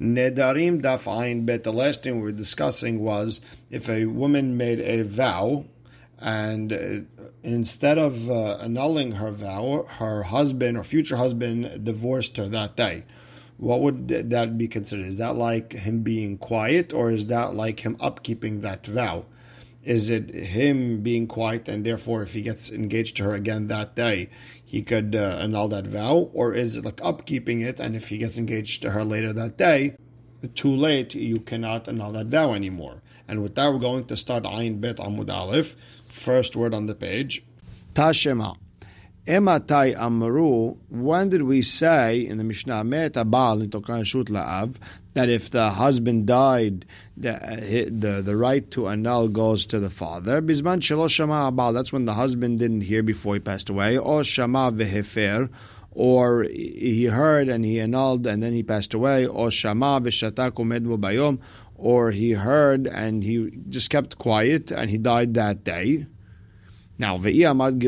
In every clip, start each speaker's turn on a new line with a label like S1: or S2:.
S1: Nedarim daf ayin bet. The last thing we were discussing was if a woman made a vow, and uh, instead of uh, annulling her vow, her husband or future husband divorced her that day. What would that be considered? Is that like him being quiet, or is that like him upkeeping that vow? Is it him being quiet, and therefore, if he gets engaged to her again that day, he could uh, annul that vow, or is it like upkeeping it? And if he gets engaged to her later that day, too late, you cannot annul that vow anymore. And with that, we're going to start Ayin Bet Amud Aleph, first word on the page. Tashema. Ematai Amru, when did we say in the Mishnah that if the husband died, the, the the right to annul goes to the father? Bisman Shama Abal, that's when the husband didn't hear before he passed away, or Shama Vehefer, or he heard and he annulled and then he passed away, or Shama Veshatak Umedvu Bayom, or he heard and he just kept quiet and he died that day. Now, if you want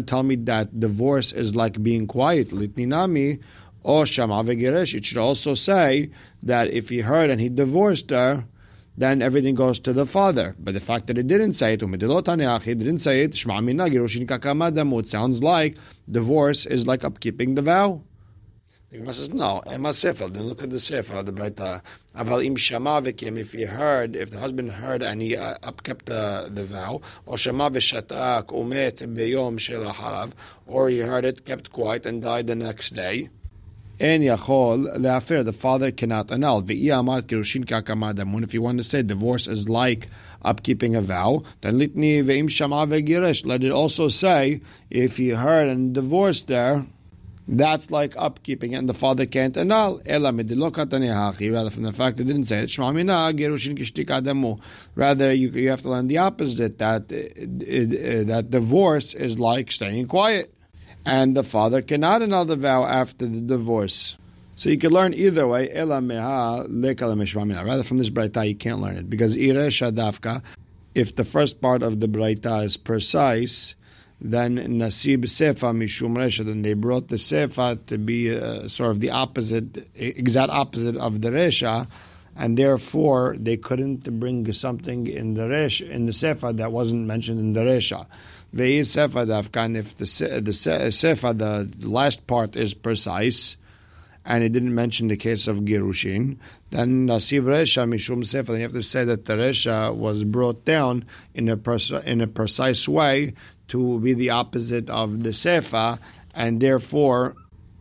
S1: to tell me that divorce is like being quiet, litninami, or shama v'geresh, it should also say that if he heard and he divorced her, then everything goes to the father. But the fact that it didn't say it, it didn't say it, it sounds like divorce is like upkeeping the vow. The Gemara says, no, Emma Sefer. Then look at the Sefer, the Breita. Aval im shama v'kim, if he heard, if the husband heard and he uh, upkept the, the vow, or shama v'shatak umet beyom shel harav, or he heard it, kept quiet, and died the next day. En yachol le'afer, the father cannot annul. V'i amar kirushin kakamadım. If you want to say divorce is like upkeeping a vow, then litni ve'im shama ve'giresh. Let it also say, if he heard and divorced there, that's like upkeeping, and the father can't annul. Rather, from the fact it didn't say it, rather you, you have to learn the opposite that uh, uh, that divorce is like staying quiet, and the father cannot annul the vow after the divorce. So you can learn either way. Rather, from this braita, you can't learn it because ire shadafka. If the first part of the braita is precise, then Nasib Sefa Mishum Resha. Then they brought the Sefa to be uh, sort of the opposite, exact opposite of the Resha, and therefore they couldn't bring something in the Resh in the Sefa that wasn't mentioned in the Resha. Ve'is Sefa Dafkan, if the the Sefa, the last part is precise, and it didn't mention the case of Girushin, then Nasiv Resha Mishum Sefer, then you have to say that the Resha was brought down in a, in a precise way to be the opposite of the Sefa, and therefore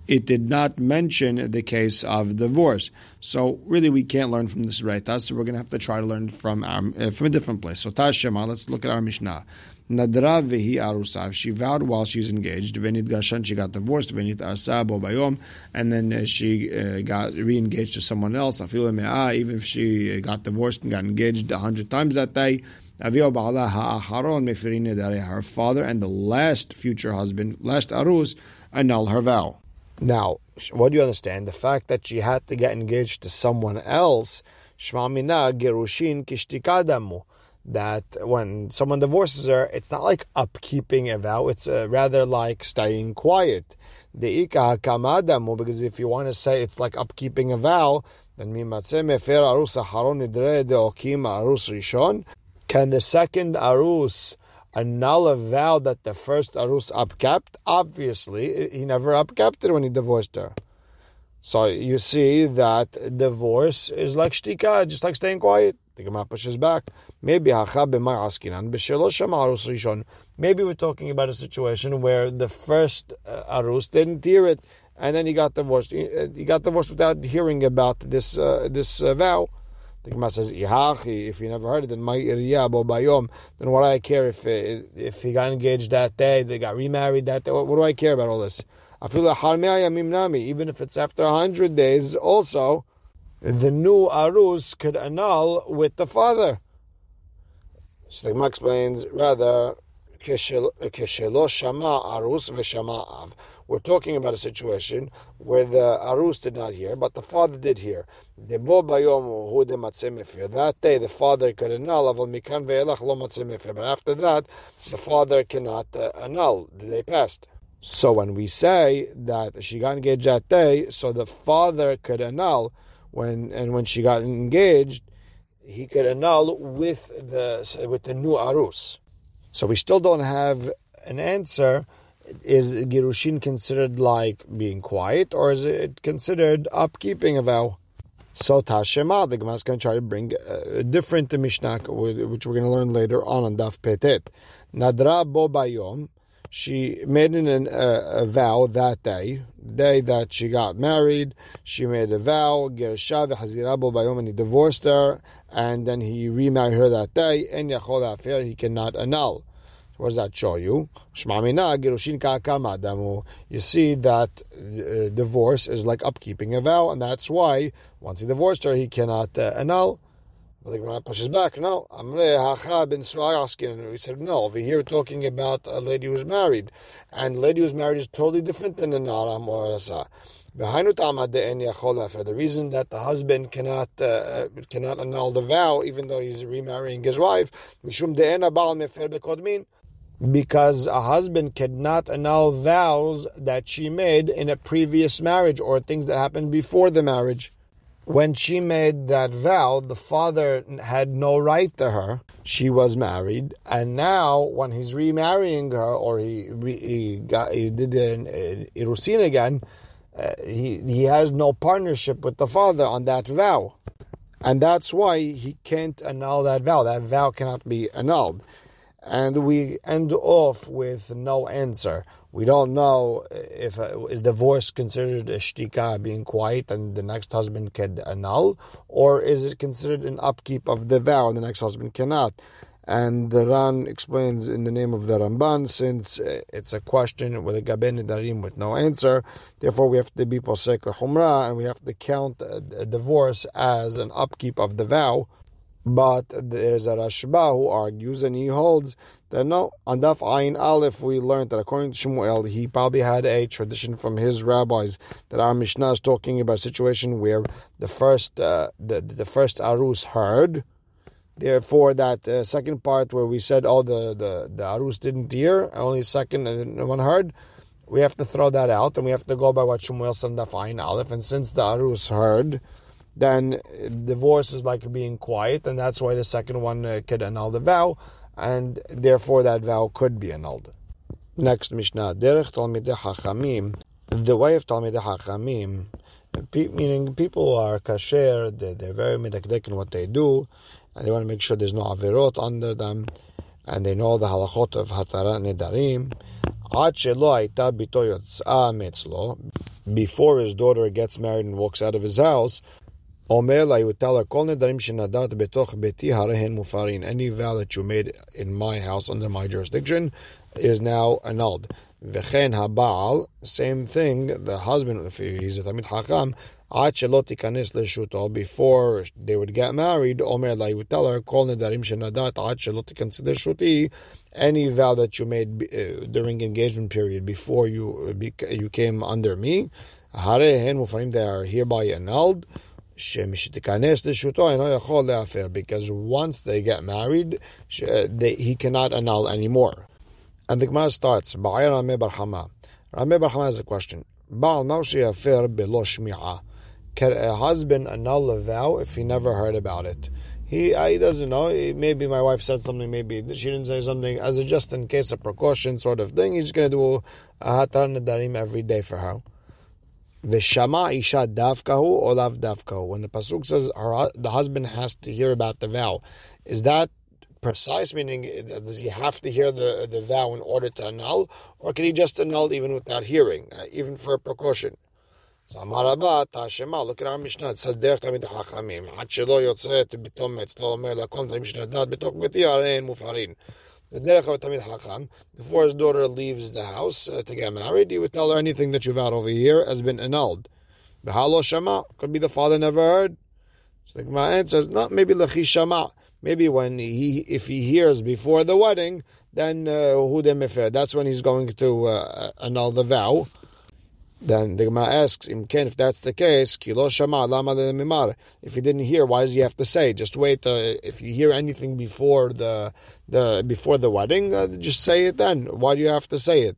S1: it did not mention the case of divorce. So really, we can't learn from this right. So we're going to have to try to learn from um, uh, from a different place. So Tashema, let's look at our Mishnah. Nadra vehi arusav. She vowed while she's engaged. Venit gashan. She got divorced. Venit arsa bayom, and then uh, she uh, got re-engaged to someone else. Even if she got divorced and got engaged a hundred times that day, her father and the last future husband, last arus, annul her vow. Now, what do you understand? The fact that she had to get engaged to someone else, shmamina gerushin kishtikadamu. That when someone divorces her, it's not like upkeeping a vow; it's uh, rather like staying quiet. The kamadamu, because if you want to say it's like upkeeping a vow, then mimatzeh mefer arus aharon nidre deokim arus rishon. Can the second arus annul a vow that the first arus upkept? Obviously, he never upkept it when he divorced her. So you see that divorce is like shtika, just like staying quiet. The Gemara pushes back. Maybe Maybe we're talking about a situation where the first uh, arus didn't hear it, and then he got divorced. He, uh, he got divorced without hearing about this uh, this uh, vow. The Gemara says, if you never heard it, then my bayom. Then what do I care if uh, if he got engaged that day, they got remarried that day? What, what do I care about all this? I feel like even if it's after hundred days, also the new arus could annul with the father. So the Gemara explains rather Shama Arus Veshama Av. We're talking about a situation where the Arus did not hear, but the father did hear. That day the father could annul, but after that the father cannot uh, annul. They passed. So when we say that she got engaged that day, so the father could annul when and when she got engaged, he could annul with the with the new arus. So we still don't have an answer. Is girushin considered like being quiet, or is it considered upkeeping a vow? So Tashema, the Gemara is going to try to bring a different Mishnah, which we're going to learn later on on Daf Petet. Nadra bo bayom she made an, uh, a vow that day, the day that she got married. She made a vow, Gerasha v'chazirabo bayom, and he divorced her, and then he remarried her that day. And yachol affair, he cannot annul. What that show you? You see that uh, divorce is like upkeeping a vow, and that's why once he divorced her, he cannot uh, annul. But the Gemara pushes back. No, Amre bin And we said no. Over here, we're talking about a lady who's married, and lady who's married is totally different than an aram or asa. The reason that the husband cannot uh, cannot annul the vow, even though he's remarrying his wife, because a husband cannot annul vows that she made in a previous marriage or things that happened before the marriage when she made that vow, the father had no right to her. She was married, and now when he's remarrying her, or he he got he did an irusin again, uh, he he has no partnership with the father on that vow, and that's why he can't annul that vow. That vow cannot be annulled and we end off with no answer. We don't know if uh, is divorce considered a shtika, being quiet, and the next husband can annul, or is it considered an upkeep of the vow, and the next husband cannot. And the Ran explains in the name of the Ramban, since uh, it's a question with a gaben darim with no answer, therefore we have to be posek humra, and we have to count a divorce as an upkeep of the vow but there's a Rashba who argues and he holds that no, on Daf Ayin Aleph we learned that according to Shmuel, he probably had a tradition from his rabbis that our Mishnah is talking about a situation where the first uh, the, the first Arus heard. Therefore, that uh, second part where we said, oh, the, the, the Arus didn't hear, only second and one heard, we have to throw that out and we have to go by what Shmuel said in Daf Ayin Aleph. And since the Arus heard, then divorce is like being quiet, and that's why the second one uh, could annul the vow, and therefore that vow could be annulled. Next Mishnah, Derech Talmidei Hachamim, the way of Talmidei Hachamim, meaning people who are kasher, they, they're very medakdek in what they do, and they want to make sure there's no averot under them, and they know the halachot of Hatara Nedarim. Before his daughter gets married and walks out of his house, Omer la, you would tell her, Kol nedarim shenadat betoch beti harehen mufarin. Any vow that you made in my house under my jurisdiction is now annulled. V'chen habal, same thing, the husband, if he's a tamid hakam, shelot tikanes leshuto, before they would get married, you would tell her, shenadat ad shelot tikanes leshuti, any vow that you made uh, during engagement period before you uh, you came under me, harehen mufarim, they are hereby annulled because once they get married, they, he cannot annul anymore. And the Gemara starts, Barhama. Rami bar Hama has a question. Can a husband annul a vow if he never heard about it? He, uh, he doesn't know. Maybe my wife said something, maybe she didn't say something. As a just in case of precaution sort of thing, he's going to do a hatan nadarim every day for her. Veshama isha davkahu or lav davkahu. When the pasuk says our, the husband has to hear about the vow, is that precise? Meaning, does he have to hear the the vow in order to annul, or can he just annul even without hearing, uh, even for a precaution? So Amarabba Tashema. Look at our Mishnah. It says derech talmidei hachamim. Ad shelo yotzet b'tom etzlo omer lakom tamid dat b'tok b'ti mufarin before his daughter leaves the house uh, to get married, he would tell her anything that you've had over here has been annulled. Behalo Shama, could be the father never heard. So the Gemara says, no, maybe Lechi Shama. Maybe when he, if he hears before the wedding, then who uh, That's when he's going to uh, annul the vow. Then the Gemara asks, him, Can if that's the case, kilo shama lama mimar. If he didn't hear, why does he have to say? Just wait. Uh, if you hear anything before the the before the wedding, uh, just say it then. Why do you have to say it?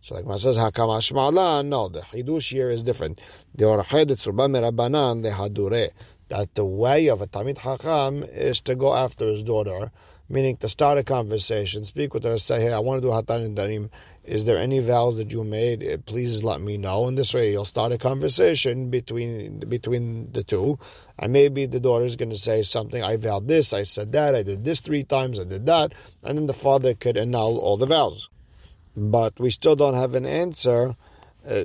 S1: So like says Hakamash Ma'ala, no, the Hidush here is different. The Orached Tzurba Merabanan the Hadure. That the way of a Tamid Hakam is to go after his daughter, meaning to start a conversation, speak with her, say, hey, I want to do Hatan and Darim. Is there any vows that you made? Eh, please let me know. And this way you'll start a conversation between between the two. And maybe the daughter is going to say something, I vowed this, I said that, I did this three times, I did that. And then the father could annul all the vows but we still don't have an answer. Uh,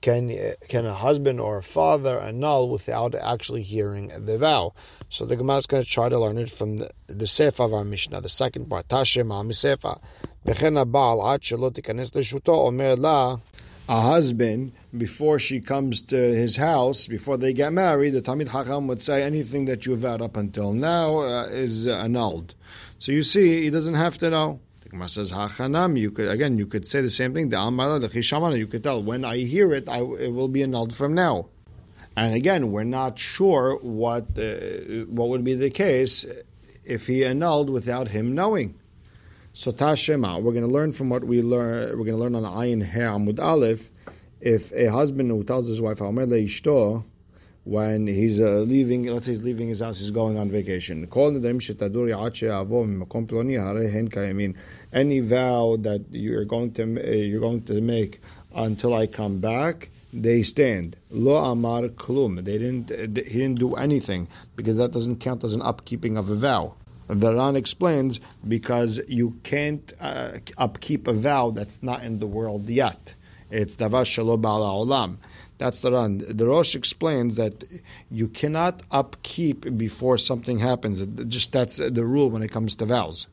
S1: can can a husband or a father annul without actually hearing the vow? So the Gemara is going to try to learn it from the, the Sefer of our Mishnah, the second part. Tashem Sefer. A husband, before she comes to his house, before they get married, the Tamid Hakam would say anything that you vowed up until now uh, is annulled. So you see, he doesn't have to know. Gemara says hachanam. You could again, you could say the same thing. The amala lechishamana. You could tell when I hear it, I, it will be annulled from now. And again, we're not sure what uh, what would be the case if he annulled without him knowing. So Tashema, we're going to learn from what we learn. We're going to learn on the Ayin He Amud Aleph. If a husband who tells his wife, "Amer leishto," when he's uh, leaving, let's say he's leaving his house, he's going on vacation. Any vow that you're going to uh, you're going to make until I come back, they stand. Lo amar klum. They didn't. He didn't do anything because that doesn't count as an upkeeping of a vow. The Ran explains because you can't uh, upkeep a vow that's not in the world yet. It's davar shelo ba'ala olam. That's the Ran. The Rosh explains that you cannot upkeep before something happens. Just that's the rule when it comes to vows.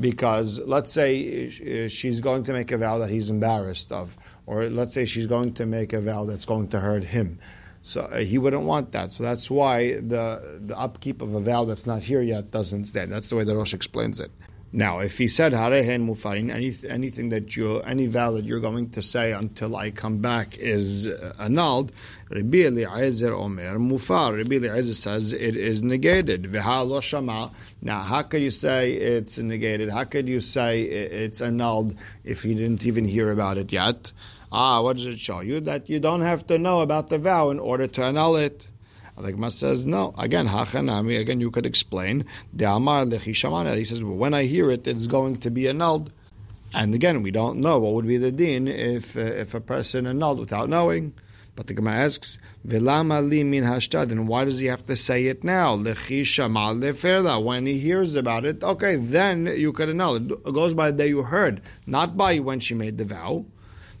S1: Because let's say she's going to make a vow that he's embarrassed of, or let's say she's going to make a vow that's going to hurt him. So uh, he wouldn't want that. So that's why the the upkeep of a vow that's not here yet doesn't stand. That's the way the Rosh explains it. Now, if he said harehen mufarin, any, anything that you, any vow that you're going to say until I come back is annulled, Rabbi Eliezer Omer mufar. Rabbi Eliezer says it is negated. V'ha shama. Now, how could you say it's negated? How could you say it's annulled if he didn't even hear about it yet? Ah, what does it show you? That you don't have to know about the vow in order to annul it. Gemara says no. Again, hachanami. Again, you could explain the amar lechishamana. He says, well, when I hear it, it's going to be annulled. And again, we don't know what would be the din if uh, if a person annulled without knowing. But the Gemara asks, "Velama li min hashtad?" Then why does he have to say it now? When he hears about it, okay, then you could annul. It goes by the day you heard, not by when she made the vow.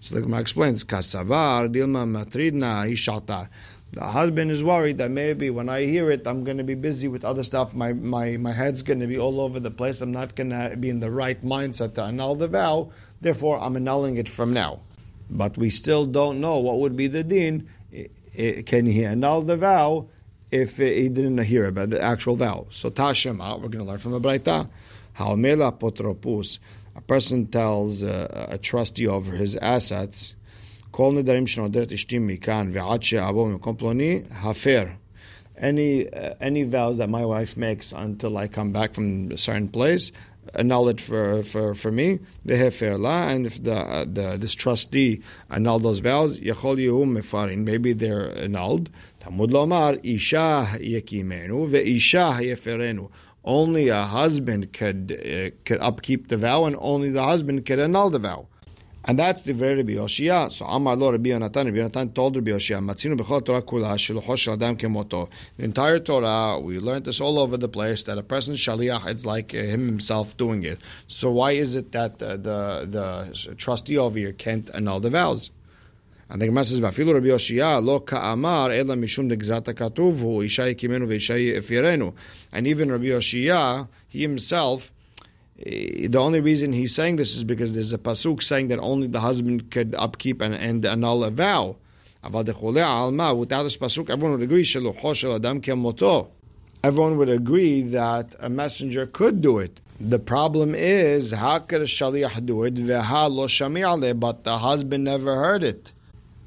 S1: So the Gemara explains, "Kasavar dilma matridna hishata." The husband is worried that maybe when I hear it, I'm going to be busy with other stuff. My, my, my head's going to be all over the place. I'm not going to be in the right mindset to annul the vow. Therefore, I'm annulling it from now. But we still don't know what would be the din. Can he annul the vow if he didn't hear about the actual vow? So Tashema, we're going to learn from the Braita. Haomela potropus. A person tells uh, a trustee over his assets כל נדרים שנודרת אשתי מכאן ועד שאבוא ממקום פלוני, הפר. Any, uh, any vows that my wife makes until I come back from a certain place, annul it for, for, for me, la, and if the, uh, the this trustee annul those vows, yachol yehu mefarin, maybe they're annulled. Tamud lomar, isha yekimenu, ve'isha yeferenu. Only a husband could, uh, could upkeep the vow, and only the husband could annul the vow. And that's the very Rabbi Yoshia. So Amar lo Rabbi Yonatan. Rabbi Yonatan told Rabbi Yoshia, Matzinu b'chol Torah kula shilucho shel adam kemoto. The entire Torah, we learned this all over the place, that a person shaliach, it's like uh, him himself doing it. So why is it that the, the trustee over here can't annul the vows? And the Gemara says, "Vafilu Rabbi Yoshia lo ka'amar ela mishum degzata katuv hu isha yikimenu ve'isha yifirenu." And even Rabbi Yoshia, he himself, the only reason he's saying this is because there's a pasuk saying that only the husband could upkeep and, and annul a vow. Without this pasuk, everyone would agree Everyone would agree that a messenger could do it. The problem is, how could a shaliach do it? But the husband never heard it.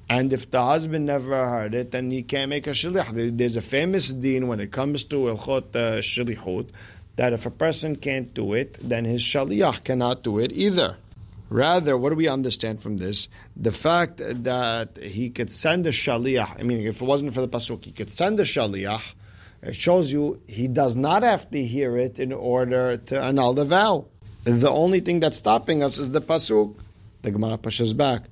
S1: And if the husband never heard it, then he can't make a shaliach. There's a famous deen when it comes to ilchot uh, shalichut that if a person can't do it, then his shaliach cannot do it either. Rather, what do we understand from this? The fact that he could send a shaliach, I mean, if it wasn't for the pasuk, he could send a shaliach, it shows you he does not have to hear it in order to annul the vow. The only thing that's stopping us is the pasuk. The Gemara pushes back.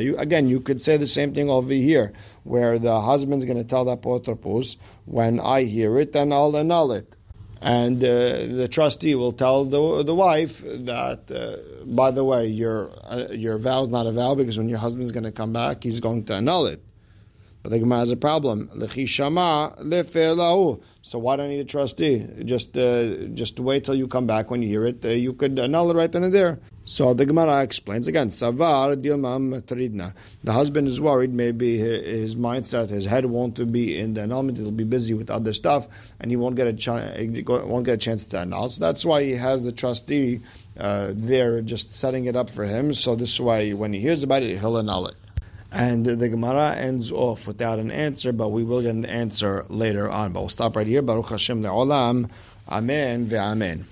S1: You, again, you could say the same thing over here, where the husband's going to tell the apotropos, when I hear it, then I'll annul it. And uh, the trustee will tell the, the wife that, uh, by the way, your, uh, your vow is not a vow because when your husband's going to come back, he's going to annul it. But the Gemara has a problem. So why do I need a trustee? Just uh, just wait till you come back when you hear it. Uh, you could annul it right then and there. So the Gemara explains again. Savar. The husband is worried. Maybe his mindset, his head won't be in the annulment. He'll be busy with other stuff, and he won't get a ch- won't get a chance to annul. So that's why he has the trustee uh, there, just setting it up for him. So this is why when he hears about it, he'll annul it. And the Gemara ends off without an answer, but we will get an answer later on. But we'll stop right here. Baruch Hashem le'olam. Amen ve'amen.